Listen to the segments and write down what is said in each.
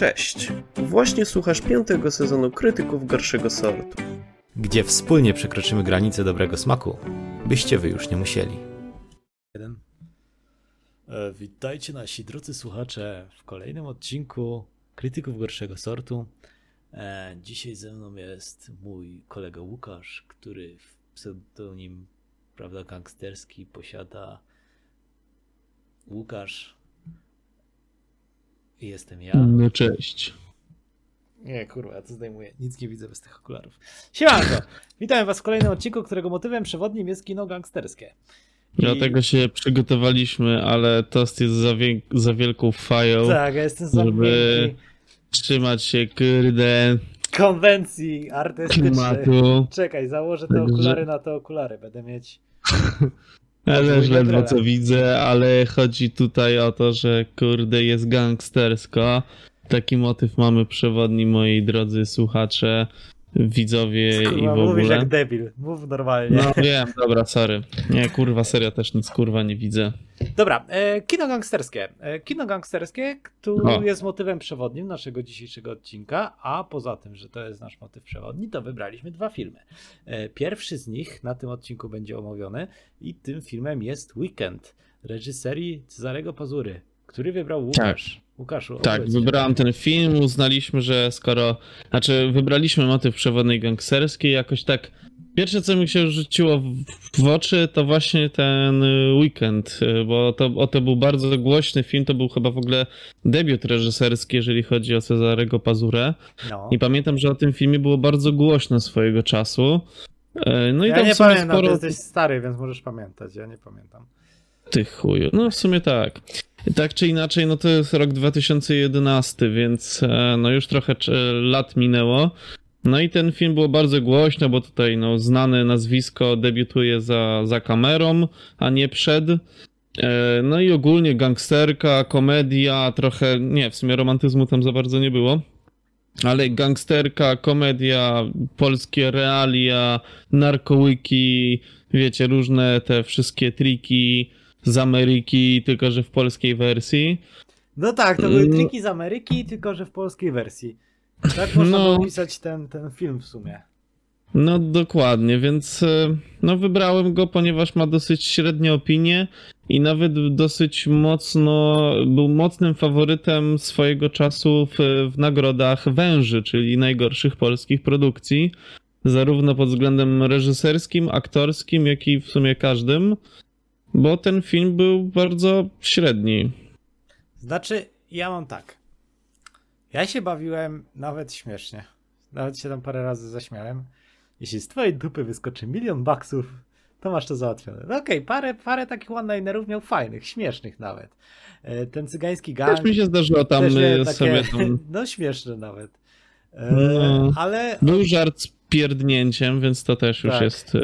Cześć! Właśnie słuchasz piątego sezonu Krytyków Gorszego Sortu. Gdzie wspólnie przekroczymy granice dobrego smaku, byście wy już nie musieli. Jeden. E, witajcie nasi drodzy słuchacze w kolejnym odcinku Krytyków Gorszego Sortu. E, dzisiaj ze mną jest mój kolega Łukasz, który w pseudonim prawda gangsterski posiada Łukasz. I jestem ja. No cześć. Nie, kurwa, ja to zdejmuję. Nic nie widzę bez tych okularów. Siemanko! Witam was w kolejnym odcinku, którego motywem przewodnim jest kino gangsterskie. I- Dlatego się przygotowaliśmy, ale tost jest za, wiek- za wielką fają. Tak, ja jestem Żeby- zamknięty Trzymać się, kurde, konwencji artystycznej. Czekaj, założę te Także- okulary na te okulary. Będę mieć. Ja też ledwo co widzę, ale chodzi tutaj o to, że kurde jest gangstersko. Taki motyw mamy przewodni, moi drodzy słuchacze, widzowie i Kurwa, w mówisz ogóle. jak debil. Mów normalnie. No wiem, dobra, sorry. Nie, kurwa, serio też nic kurwa nie widzę. Dobra, e, kino gangsterskie. E, kino gangsterskie, tu O. jest motywem przewodnim naszego dzisiejszego odcinka, a poza tym, że to jest nasz motyw przewodni, to wybraliśmy dwa filmy. E, pierwszy z nich na tym odcinku będzie omówiony i tym filmem jest Weekend, reżyserii Cezarego Pazury, który wybrał Łukasz. Łukaszu, Tak, wybrałem ten film, uznaliśmy, że skoro. Znaczy, wybraliśmy motyw przewodnej gangsterskiej, jakoś tak. Pierwsze, co mi się rzuciło w, w oczy, to właśnie ten y, weekend, y, bo to, o, to był bardzo głośny film. To był chyba w ogóle debiut reżyserski, jeżeli chodzi o Cezarego Pazurę. No. I pamiętam, że o tym filmie było bardzo głośno swojego czasu. Y, No i Ja tam nie pamiętam, sporo ty jesteś stary, więc możesz pamiętać, ja nie pamiętam. Tych chuju. No w sumie tak. Tak czy inaczej, no to jest rok 2011, więc e, no już trochę cze- lat minęło. No i ten film było bardzo głośno, bo tutaj no, znane nazwisko debiutuje za, za kamerą, a nie przed. E, No i ogólnie gangsterka, komedia, trochę, nie, w sumie romantyzmu tam za bardzo nie było. Ale gangsterka, komedia, polskie realia, narkołyki, wiecie, różne te wszystkie triki z Ameryki, tylko że w polskiej wersji. No tak, to były Mm. triki z Ameryki, tylko że w polskiej wersji. Tak można No. opisać ten, ten film w sumie. No dokładnie, więc e, no wybrałem go, ponieważ ma dosyć średnie opinie i nawet dosyć mocno, był mocnym faworytem swojego czasu w, w nagrodach Węży, czyli najgorszych polskich produkcji, zarówno pod względem reżyserskim, aktorskim, jak i w sumie każdym, bo ten film był bardzo średni. Znaczy, ja mam tak. Ja się bawiłem nawet śmiesznie. Nawet się tam parę razy zaśmiałem. Jeśli z twojej dupy wyskoczy milion baksów, to masz to załatwione. No okej, parę, parę takich one-linerów miał fajnych, śmiesznych nawet. E, Ten cygański gang... Też mi się zdarzyło tam e, sobie tam... No śmieszne nawet. E, No. Ale Był żart z pierdnięciem, więc to też już Tak. jest...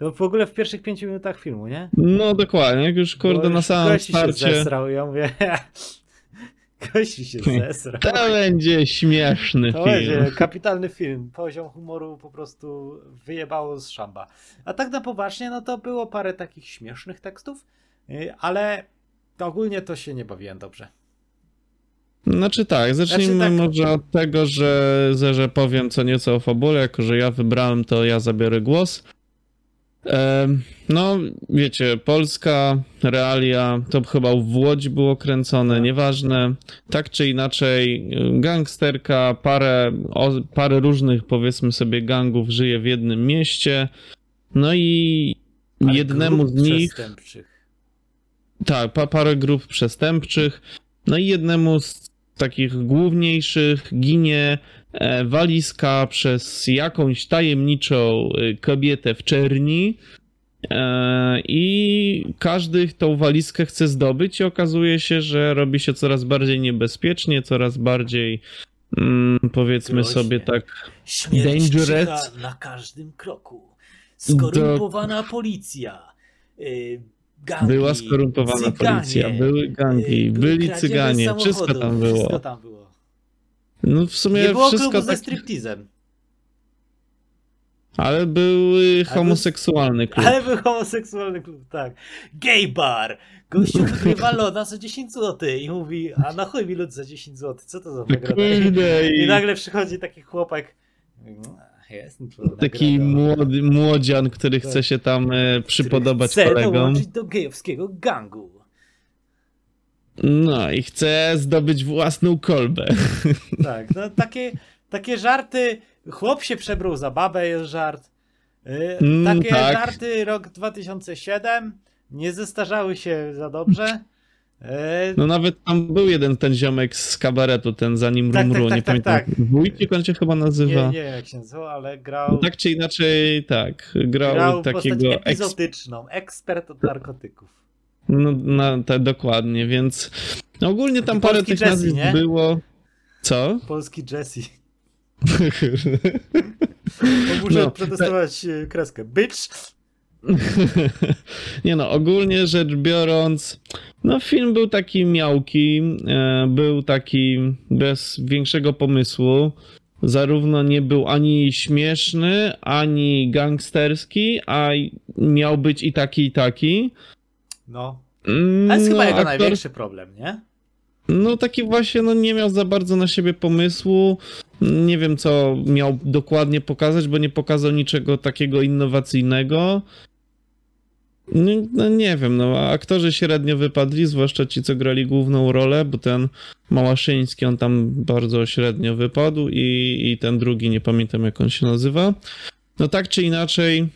to w ogóle w pierwszych pięciu minutach filmu, nie? No dokładnie, jak już kurde na samym gości się starcie. zesrał ja mówię... Gości się zesrał. To będzie śmieszny To film. będzie kapitalny film. Poziom humoru po prostu wyjebało z szamba. A tak na poważnie, no to było parę takich śmiesznych tekstów, yy, ale ogólnie to się nie bawiłem dobrze. Znaczy tak, zacznijmy Znaczy tak. może od tego, że, że, że powiem co nieco o fabule, jako że ja wybrałem, to ja zabiorę głos. No, wiecie, Polska, realia, to chyba w Łodzi było kręcone, Tak. nieważne. Tak czy inaczej, gangsterka, parę, parę różnych, powiedzmy sobie, gangów żyje w jednym mieście. No i Ale jednemu z nich... Tak, pa, parę grup przestępczych. No i jednemu z takich główniejszych ginie walizka przez jakąś tajemniczą e, kobietę w czerni. E, I każdy tą walizkę chce zdobyć, i okazuje się, że robi się coraz bardziej niebezpiecznie, coraz bardziej, mm, powiedzmy Groźnie. sobie tak, Śmierć Dangerous. na każdym kroku. Skorumpowana policja. Yy, gangi, była skorumpowana cyganie, policja, były gangi, byli cyganie, wszystko tam było. Wszystko tam było. No w sumie Nie było wszystko klubu ze tak... striptizem. Ale był y, homoseksualny klub. Ale był homoseksualny klub, tak. Gay bar! Gościu wygrywa loda za 10 zł i mówi, a na chuj mi lód za 10 zł, co to za nagroda? I, nagle przychodzi taki chłopak, jest taki młody, młodzian, który Tak. chce się tam e, przypodobać chce kolegom. dołączyć do gejowskiego gangu. No i chce zdobyć własną kolbę. Tak, no takie, takie żarty, chłop się przebrał za babę, jest żart. Yy, Mm, takie tak. żarty rok 2007 nie zestarzały się za dobrze. Yy, No nawet tam był jeden ten ziomek z kabaretu, ten zanim Tak, Rumru, tak, tak, nie tak, pamiętam. tak. Wójcik on się chyba nazywa. nie, nie wiem jak się nazywał, ale grał, No tak czy inaczej, tak. Grał, grał takiego eks... epizodyczną, ekspert od narkotyków. No, na, te, dokładnie, więc ogólnie tam parę tych Jesse, nazwisk nie? było. Co? Polski Jesse. Muszę No, przetestować e, kreskę. Bitch! Nie no, ogólnie rzecz biorąc, no film był taki miałki, e, był taki bez większego pomysłu. Zarówno nie był ani śmieszny, ani gangsterski, a miał być i taki, i taki. No, Mm, to jest chyba jego aktor- największy problem, nie? No taki właśnie, no nie miał za bardzo na siebie pomysłu. Nie wiem, co miał dokładnie pokazać, bo nie pokazał niczego takiego innowacyjnego. No, no nie wiem, no a aktorzy średnio wypadli, zwłaszcza ci, co grali główną rolę, bo ten Małaszyński, on tam bardzo średnio wypadł i, i ten drugi, nie pamiętam jak on się nazywa. No tak czy inaczej,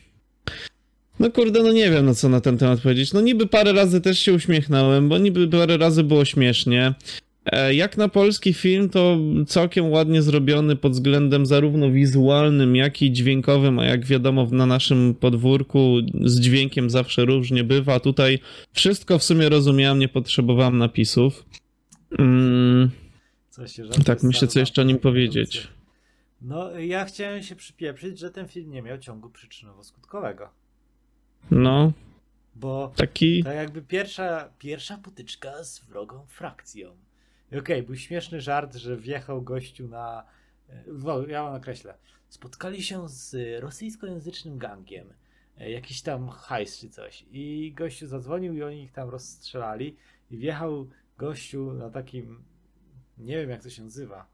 no kurde, no nie wiem, no co na ten temat powiedzieć. No niby parę razy też się uśmiechnąłem, bo niby parę razy było śmiesznie. E, Jak na polski film, to całkiem ładnie zrobiony pod względem zarówno wizualnym, jak i dźwiękowym, a jak wiadomo na naszym podwórku z dźwiękiem zawsze różnie bywa. Tutaj wszystko w sumie rozumiałem, nie potrzebowałem napisów. Mm, tak, myślę, co jeszcze o nim powiedzieć. No, ja chciałem się przypieprzyć, że ten film nie miał ciągu przyczynowo-skutkowego. No, Bo taki... tak jakby pierwsza, pierwsza potyczka z wrogą frakcją. Okej, był śmieszny żart, że wjechał gościu na... wo- Ja wam nakreślę. Spotkali się z rosyjskojęzycznym gangiem. e, Jakiś tam hajs czy coś. I gościu zadzwonił i oni ich tam rozstrzelali. I wjechał gościu na takim... Nie wiem jak to się nazywa.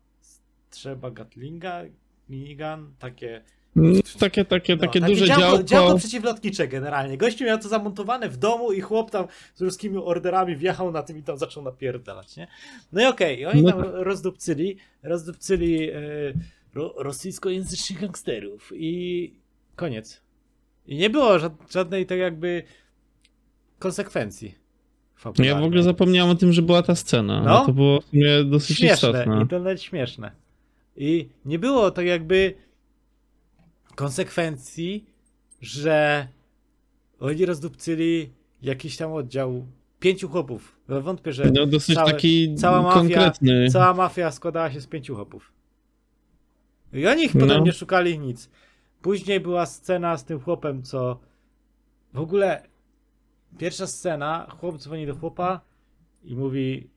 Trzeba Gatlinga? Minigun? Takie... Takie, takie, No, takie duże działko, działko. działko przeciwlotnicze generalnie. Gościu miał to zamontowane w domu i chłop tam z ruskimi orderami wjechał na tym i tam zaczął napierdalać, nie? No i okej, i oni No tam rozdupcyli, rozdupcyli e, ro, rosyjskojęzycznych gangsterów i koniec. I nie było ża- żadnej tak jakby konsekwencji. Ja fabularnej. w ogóle zapomniałem o tym, że była ta scena. No. No. To było w sumie dosyć śmieszne istotne. i to nawet śmieszne. I nie było tak jakby konsekwencji, że oni rozdupcyli jakiś tam oddział pięciu chłopów. No Wątpię, że No dosyć całe- taki cała mafia- konkretny. cała mafia składała się z pięciu chłopów. I oni ich No. potem nie szukali nic. Później była scena z tym chłopem, co w ogóle pierwsza scena, chłop dzwoni do chłopa i mówi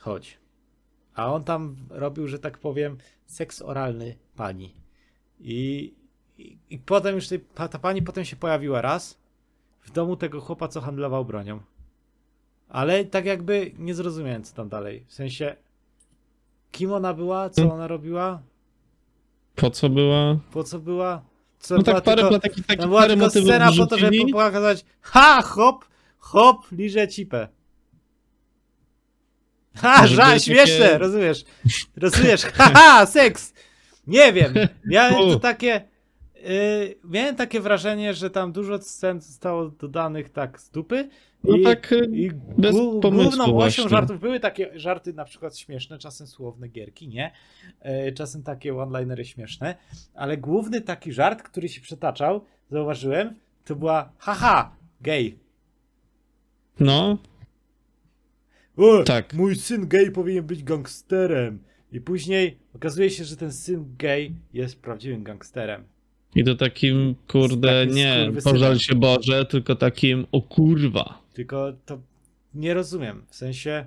chodź. A on tam robił, że tak powiem, seks oralny pani. I, i, i potem już tej, ta, pani potem się pojawiła raz w domu tego chłopa, co handlował bronią. Ale tak jakby nie zrozumiałem, co tam dalej. W sensie, kim ona była, co Hmm. ona robiła, Po co była? po co była. Co No była tak parę, tylko, takich tam była parę motywów scena po to, żeby pokazać ha, hop, hop, liże cipę. Ha, były śmieszne, takie- rozumiesz? Rozumiesz? Haha, seks! Nie wiem, miałem to takie... Yy, miałem takie wrażenie, że tam dużo scen zostało dodanych tak z dupy. No i, tak, y, i bez głó- pomysłu główną osią żartów były takie żarty na przykład śmieszne, czasem słowne gierki, nie? E, czasem takie one-linery śmieszne, ale główny taki żart, który się przetaczał, zauważyłem, to była haha, gej. No, O, Tak. Mój syn gej powinien być gangsterem. I później okazuje się, że ten syn gej jest prawdziwym gangsterem. i to takim, kurde, takim nie, pożal się Boże, tylko takim, o kurwa. Tylko to nie rozumiem. W sensie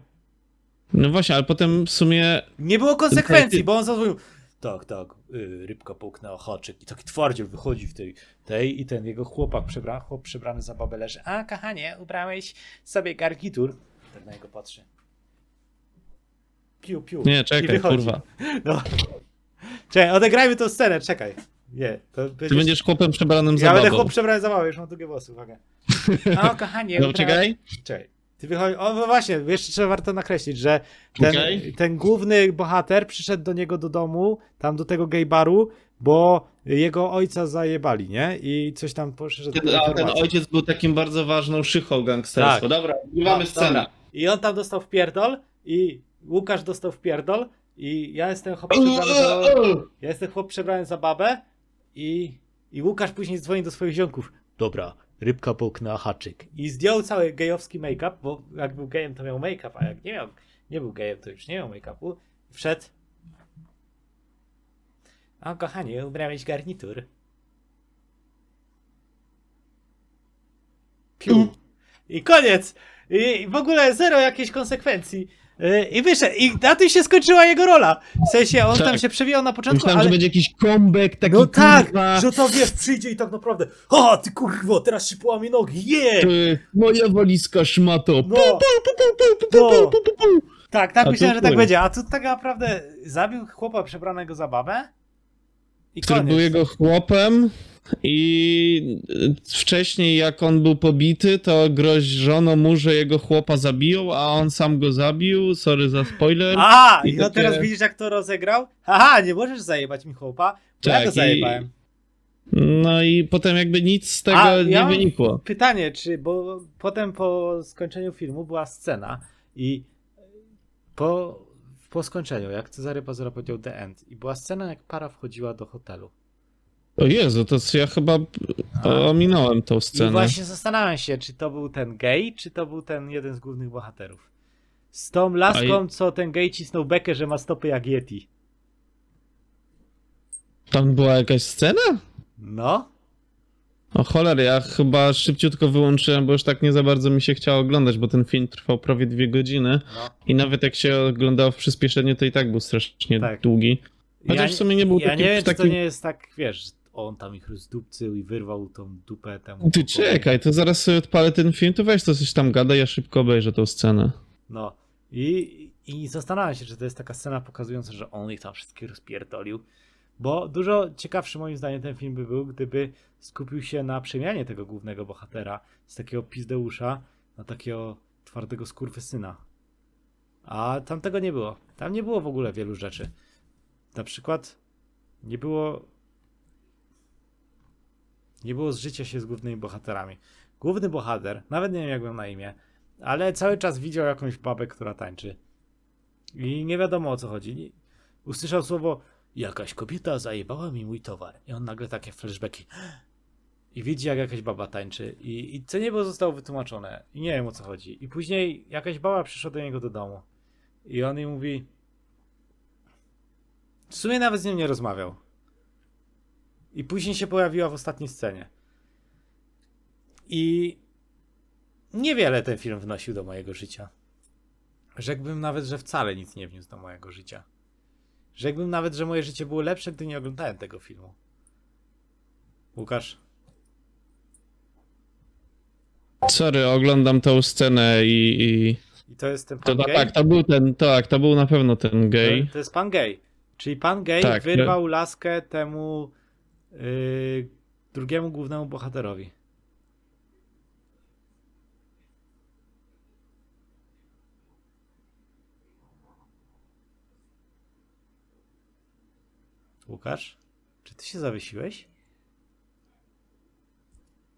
No właśnie, ale potem w sumie, nie było konsekwencji, bo on zadzwonił. tak, tak, y, rybka połknęła haczyk. I taki twardziel wychodzi w tej, tej i ten jego chłopak, przebra, chłop przebrany za babę leży. A, kochanie, ubrałeś sobie garnitur. Tak na niego patrzy. Piu, piu. Nie, czekaj, kurwa. No. Czekaj, odegrajmy tą scenę, czekaj. Nie, to Ty będziesz... będziesz chłopem przebranym za Ja będę babą. chłop przebrany za babę, już mam długie włosy, uwaga. O, kochanie, No, czekaj. Czekaj. Ty wychodzi... O, no właśnie, jeszcze trzeba warto nakreślić, że ten, Okej. ten główny bohater przyszedł do niego do domu, tam do tego gay baru, bo jego ojca zajebali, nie? I coś tam poszedł. Ten, a ten ojciec był takim bardzo ważną szychą gangsterstwo. Tak. Dobra, mamy No, scenę. dobra. I on tam dostał w pierdol i Łukasz dostał w pierdol i ja jestem chłop przebrany za, ja jestem chłop przebrany za babę i, i Łukasz później dzwoni do swoich ziomków. Dobra, rybka połknęła haczyk. I zdjął cały gejowski make-up, bo jak był gejem to miał make-up, a jak nie miał, nie był gejem to już nie miał make-upu. Wszedł. O kochanie, ubrałeś garnitur. Piu. I koniec. I w ogóle zero jakiejś konsekwencji. Yy, I wyszedł. I na tym się skończyła jego rola. W sensie on tam Tak. się przewijał na początku, Myślałem, ale... że będzie jakiś comeback taki No tak, kurwa, że to wiesz, przyjdzie i tak naprawdę o, ty kurwo, teraz się połamie nogi, je! ty, moja walizka szmato. No, Pu, pu, pu, no. pu, pu, pu, pu. tak, tak A myślałem, że tak będzie, a tu tak naprawdę zabił chłopa przebranego za babę i Który był jego chłopem i wcześniej jak on był pobity, to grożono mu, że jego chłopa zabiją, a on sam go zabił. Sorry za spoiler. A, I i no takie- teraz widzisz jak to rozegrał? Haha, nie możesz zajebać mi chłopa, bo ja Tak, go i- zajebałem. No i potem jakby nic z tego A, nie ja wynikło. Pytanie, czy, bo potem po skończeniu filmu była scena i po, po skończeniu, jak Cezary Pazura powiedział The End, i była scena, jak para wchodziła do hotelu. O Jezu, to ja chyba ominąłem tą I scenę. właśnie zastanawiam się, czy to był ten gej, czy to był ten jeden z głównych bohaterów. Z tą laską, co ten gej cisnął bekę, że ma stopy jak Yeti. Tam była jakaś scena? No, O cholery, ja chyba szybciutko wyłączyłem, bo już tak nie za bardzo mi się chciało oglądać, bo ten film trwał prawie dwie godziny no. i nawet jak się oglądało w przyspieszeniu, to i tak był strasznie Tak. długi. Chociaż w sumie nie był ja taki- nie wiem, taki- to nie jest tak, wiesz, on tam ich rozdupcył i wyrwał tą dupę temu. Ty czekaj, to zaraz sobie odpalę ten film, to weź to coś tam gada, ja szybko obejrzę tą scenę. No. I, I zastanawiam się, czy to jest taka scena pokazująca, że on ich tam wszystkich rozpierdolił. Bo dużo ciekawszy moim zdaniem ten film by był, gdyby skupił się na przemianie tego głównego bohatera z takiego pizdeusza na takiego twardego skurwysyna. A tam tego nie było. Tam nie było w ogóle wielu rzeczy. Na przykład nie było nie było zżycia się z głównymi bohaterami. Główny bohater, nawet nie wiem jak miał na imię, ale cały czas widział jakąś babę, która tańczy. I nie wiadomo o co chodzi. Usłyszał słowo jakaś kobieta zajebała mi mój towar. I on nagle takie flashbacki. I widzi jak jakaś baba tańczy. I, I co nie było zostało wytłumaczone. I nie wiem o co chodzi. I później jakaś baba przyszła do niego do domu. I on jej mówi w sumie nawet z nim nie rozmawiał. I później się pojawiła w ostatniej scenie. I niewiele ten film wnosił do mojego życia. Rzekłbym nawet, że wcale nic nie wniósł do mojego życia. Rzekłbym nawet, że moje życie było lepsze, gdy nie oglądałem tego filmu. Łukasz? Sorry, oglądam tą scenę i... i... I to jest ten To, pan to, gay? tak, to był ten, tak, to był na pewno ten gay. To, to jest pan gay. Czyli pan gay Tak, wyrwał laskę temu yy, drugiemu głównemu bohaterowi. Łukasz? Czy ty się zawiesiłeś?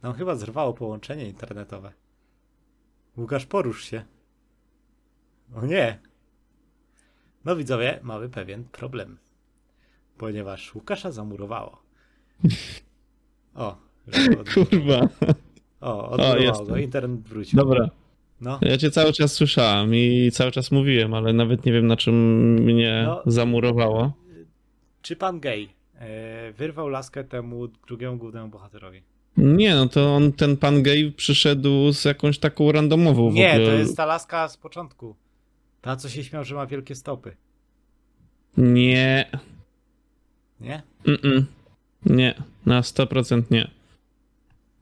Nam chyba zerwało połączenie internetowe. Łukasz, porusz się. O nie! No widzowie, mamy pewien problem. Ponieważ Łukasza zamurowało. O. Kurwa. o jestem. go, internet wrócił. Dobra. No, Ja cię cały czas słyszałem i cały czas mówiłem, ale nawet nie wiem na czym mnie No. zamurowało. czy pan gay e, wyrwał laskę temu drugiemu głównemu bohaterowi? Nie, no to on, ten pan gay przyszedł z jakąś taką randomową Nie, ogóle. to jest ta laska z początku. Ta, co się śmiał, że ma wielkie stopy. Nie. Nie? Mm-mm. Nie, na 100% nie.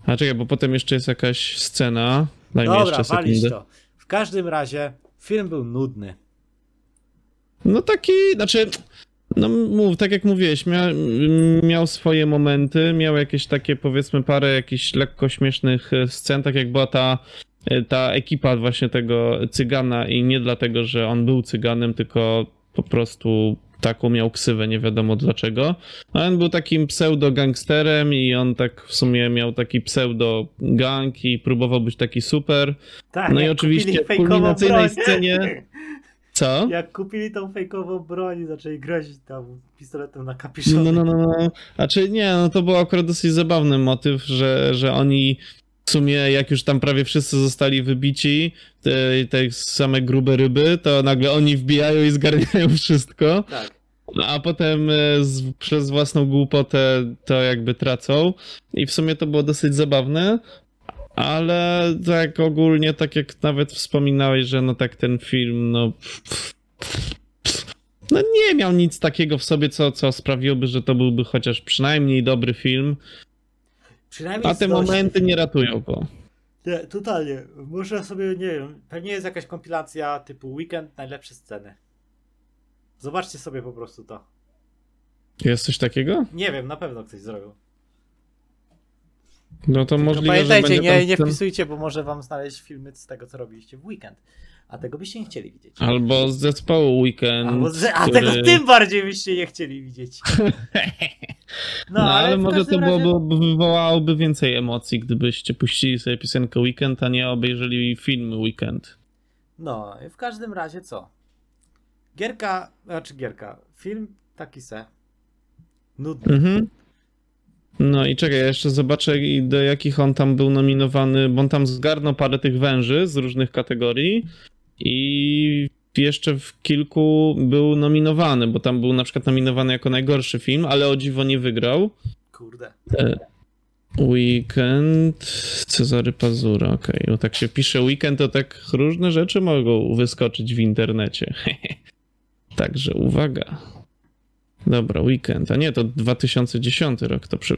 A czekaj, bo potem jeszcze jest jakaś scena. Daj mi Dobra, jeszcze walić sekundę. to. W każdym razie film był nudny. No taki, znaczy, no mów, tak jak mówiłeś, mia, miał swoje momenty, miał jakieś takie powiedzmy parę jakichś lekko śmiesznych e, scen, tak jak była ta, e, ta ekipa właśnie tego cygana i nie dlatego, że on był cyganem, tylko po prostu taką miał ksywę, nie wiadomo dlaczego. A on był takim pseudo-gangsterem i on tak w sumie miał taki pseudo-gang i próbował być taki super. Tak, No i oczywiście w kulminacyjnej scenie- Co? Jak kupili tą fejkową broń i zaczęli grozić tam pistoletem na kapiszon. No, no, no, no. A czy nie, no to był akurat dosyć zabawny motyw, że, że oni w sumie, jak już tam prawie wszyscy zostali wybici, te, te same grube ryby, to nagle oni wbijają i zgarniają wszystko, Tak. A potem e, z, przez własną głupotę to jakby tracą. I w sumie to było dosyć zabawne. Ale tak ogólnie, tak jak nawet wspominałeś, że no tak ten film, no no nie miał nic takiego w sobie, co, co sprawiłoby, że to byłby chociaż przynajmniej dobry film, Przynajmniej a te momenty nie ratują go. Nie, totalnie. Można sobie, nie wiem, pewnie jest jakaś kompilacja typu Weekend, najlepsze sceny. Zobaczcie sobie po prostu to. Jest coś takiego? Nie wiem, na pewno ktoś zrobił. No to możliwe, pamiętajcie, że będzie nie, nie wpisujcie, bo może wam znaleźć filmy z tego, co robiliście w weekend. A tego byście nie chcieli widzieć. Albo z zespołu Weekend. Albo, że, a który- tego tym bardziej byście nie chcieli widzieć. No, ale, w może to razie- byłoby, wywołałoby więcej emocji, gdybyście puścili sobie piosenkę Weekend, a nie obejrzeli film Weekend. No, i w każdym razie co? Gierka, znaczy gierka, film taki se. Nudny. Mhm. No i czekaj, ja jeszcze zobaczę do jakich on tam był nominowany, bo on tam zgarnął parę tych węży z różnych kategorii i jeszcze w kilku był nominowany, bo tam był na przykład nominowany jako najgorszy film, ale o dziwo nie wygrał. Kurde. Weekend, Cezary Pazura, okej. No tak się pisze weekend, to tak różne rzeczy mogą wyskoczyć w internecie. Także uwaga. Dobra, weekend. A nie, to 2010 rok, to przy...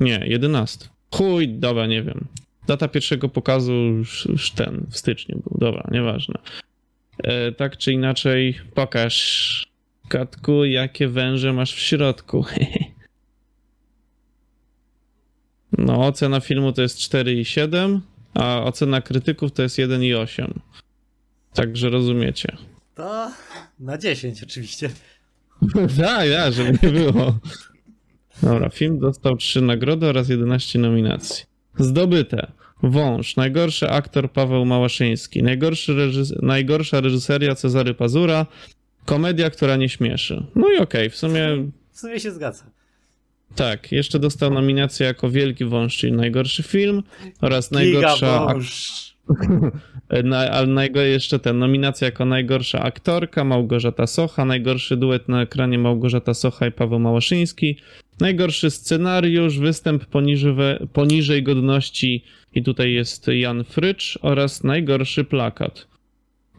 Nie, 11. Chuj, dobra, nie wiem. Data pierwszego pokazu już, już ten, w styczniu był. Dobra, nieważne. E, tak czy inaczej, pokaż, Katku, jakie węże masz w środku. No, ocena filmu to jest 4,7, a ocena krytyków to jest 1,8. Także rozumiecie. To na 10 oczywiście. tak, ja, żeby nie było. Dobra, film dostał 3 nagrody oraz 11 nominacji. Zdobyte. Wąż, najgorszy aktor Paweł Małaszyński, najgorszy reżys- najgorsza reżyseria Cezary Pazura, komedia, która nie śmieszy. No i okej, w sumie W sumie się zgadza. tak, jeszcze dostał nominację jako Wielki Wąż, czyli najgorszy film oraz najgorsza ak- Gigawąż. Na, ale najgo, jeszcze ten, nominacja jako najgorsza aktorka Małgorzata Socha, najgorszy duet na ekranie Małgorzata Socha i Paweł Małaszyński, najgorszy scenariusz, występ poniżej, poniżej godności i tutaj jest Jan Frycz oraz najgorszy plakat.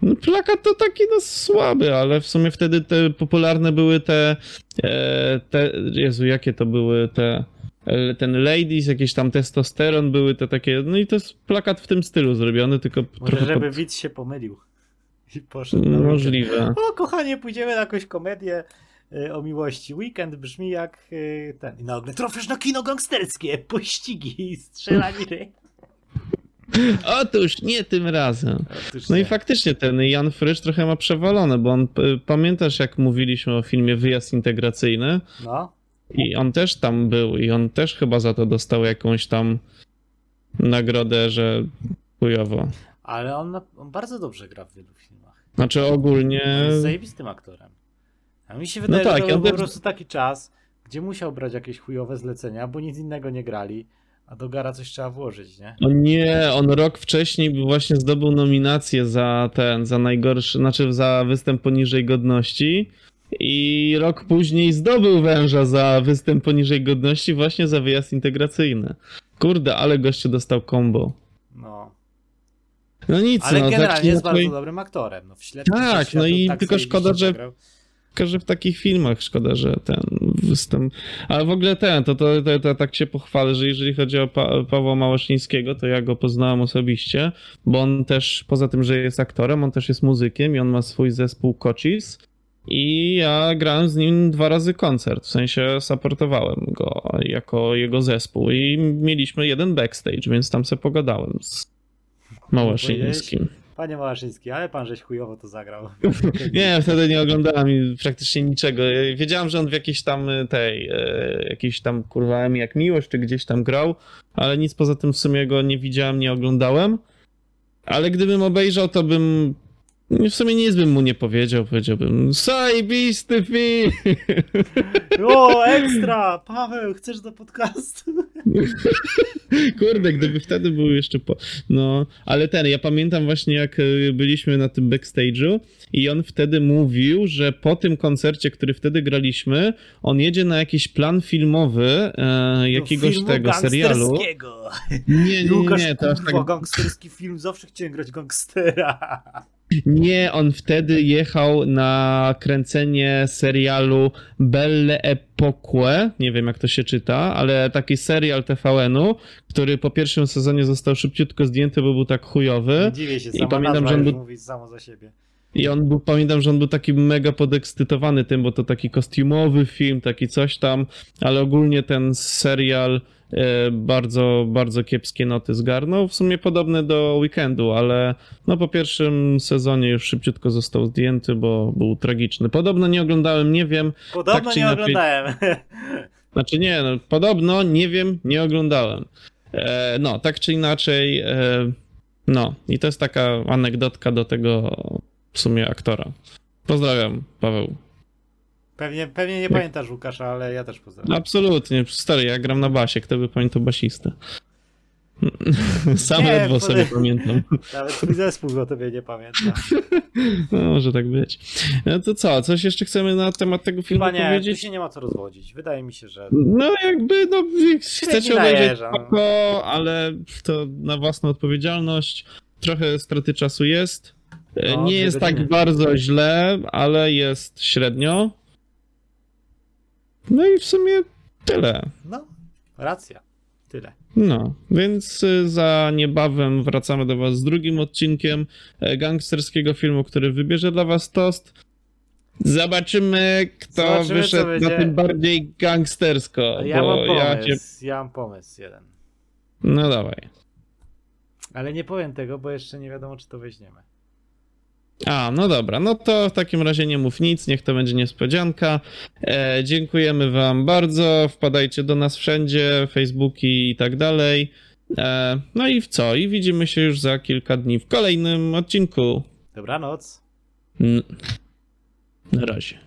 No, plakat to taki no słaby, ale w sumie wtedy te popularne były te, e, te Jezu, jakie to były te ten ladies, jakiś tam testosteron były te takie, no i to jest plakat w tym stylu zrobiony, tylko Może trochę żeby pod... widz się pomylił. I poszedł na weekend. możliwe. O, kochanie, pójdziemy na jakąś komedię y, o miłości. Weekend brzmi jak y, ten. I nagle trafisz na kino gangsterskie, pościgi, strzelaniny. Otóż nie tym razem. Otóż No nie. i faktycznie ten Jan Frycz trochę ma przewalone, bo on, p- pamiętasz jak mówiliśmy o filmie Wyjazd Integracyjny No, i on też tam był i on też chyba za to dostał jakąś tam nagrodę, że chujowo. ale on, na- on bardzo dobrze gra w wielu filmach. Znaczy ogólnie... On jest zajebistym aktorem. A mi się wydaje, tak, że to był po prostu taki czas, gdzie musiał brać jakieś chujowe zlecenia, bo nic innego nie grali, a do gara coś trzeba włożyć, nie? O nie, on rok wcześniej właśnie zdobył nominację za ten, za najgorszy, znaczy za występ poniżej godności i rok później zdobył węża za występ poniżej godności właśnie za wyjazd integracyjny. Kurde, ale gościu dostał combo. No. No nic, Ale no generalnie tak jest inaczej- bardzo dobrym aktorem. No, w Tak, Światu no i tak tylko szkoda, że- zagrał. tylko że w takich filmach szkoda, że ten występ. Ale w ogóle ten, to, to, to, to tak się pochwalę, że jeżeli chodzi o pa Pawła Małaszyńskiego, to ja go poznałem osobiście, bo on też, poza tym, że jest aktorem, on też jest muzykiem i on ma swój zespół Kocis. I ja grałem z nim dwa razy koncert, w sensie supportowałem go jako jego zespół i mieliśmy jeden backstage, więc tam se pogadałem z Małaszyńskim. Panie Małaszyński, ale pan żeś chujowo to zagrał. Nie, wtedy nie oglądałem praktycznie niczego. Wiedziałem, że on w jakiejś tam y, tej, e, jakiejś tam kurwa M jak miłość, czy gdzieś tam grał, ale nic poza tym w sumie go nie widziałem, nie oglądałem. Ale gdybym obejrzał, to bym w sumie nic bym mu nie powiedział, powiedziałbym zajebisty film! O, ekstra! Paweł, chcesz do podcastu? Kurde, gdyby wtedy był jeszcze po... No, ale ten, ja pamiętam właśnie jak e, byliśmy na tym backstage'u i on wtedy mówił, że po tym koncercie, który wtedy graliśmy, on jedzie na jakiś plan filmowy e, jakiegoś tego serialu. Nie, nie, nie, Łukasz, nie, to aż tak... gangsterski film, zawsze chciałem grać gangstera. Nie, on wtedy jechał na kręcenie serialu Belle Epoque, nie wiem jak to się czyta, ale taki serial TVN-u, który po pierwszym sezonie został szybciutko zdjęty, bo był tak chujowy. Dziwię się, I pamiętam, że on był- mówi samo za siebie. I on był, pamiętam, że on był taki mega podekscytowany tym, bo to taki kostiumowy film, taki coś tam, ale ogólnie ten serial bardzo, bardzo kiepskie noty zgarnął. W sumie podobny do Weekendu, ale no po pierwszym sezonie już szybciutko został zdjęty, bo był tragiczny. Podobno nie oglądałem, nie wiem. Podobno Tak nie inaczej- oglądałem. Znaczy nie, no, podobno, nie wiem, nie oglądałem. E, no, tak czy inaczej, e, no i to jest taka anegdotka do tego w sumie aktora. Pozdrawiam, Paweł. Pewnie, pewnie nie pamiętasz Łukasza, ale ja też pozdrawiam. Absolutnie, stary, ja gram na basie, kto by pamiętał basistę? Sam Nie, ledwo pode- sobie pamiętam. Nawet twój zespół o tobie nie pamięta. No, może tak być. No to co, coś jeszcze chcemy na temat tego filmu Chyba nie, tu powiedzieć? się nie ma co rozwodzić. Wydaje mi się, że... No jakby, no chcecie obejrzeć spoko, ale to na własną odpowiedzialność. Trochę straty czasu jest. E, No, nie jest tak bardzo źle, ale jest średnio. No i w sumie tyle. No, racja. Tyle. No, więc y, za niebawem wracamy do Was z drugim odcinkiem e, gangsterskiego filmu, który wybierze dla Was tost. Zobaczymy, kto Zobaczymy, wyszedł będzie. na tym bardziej gangstersko. Ja mam pomysł, ja ja, się... mam pomysł jeden. No dawaj. Ale nie powiem tego, bo jeszcze nie wiadomo, czy to weźmiemy. A, no dobra, no to w takim razie nie mów nic, niech to będzie niespodzianka. E, dziękujemy Wam bardzo, wpadajcie do nas wszędzie, Facebooki i tak dalej. E, no i w co? I widzimy się już za kilka dni w kolejnym odcinku. Dobranoc. N- Na razie.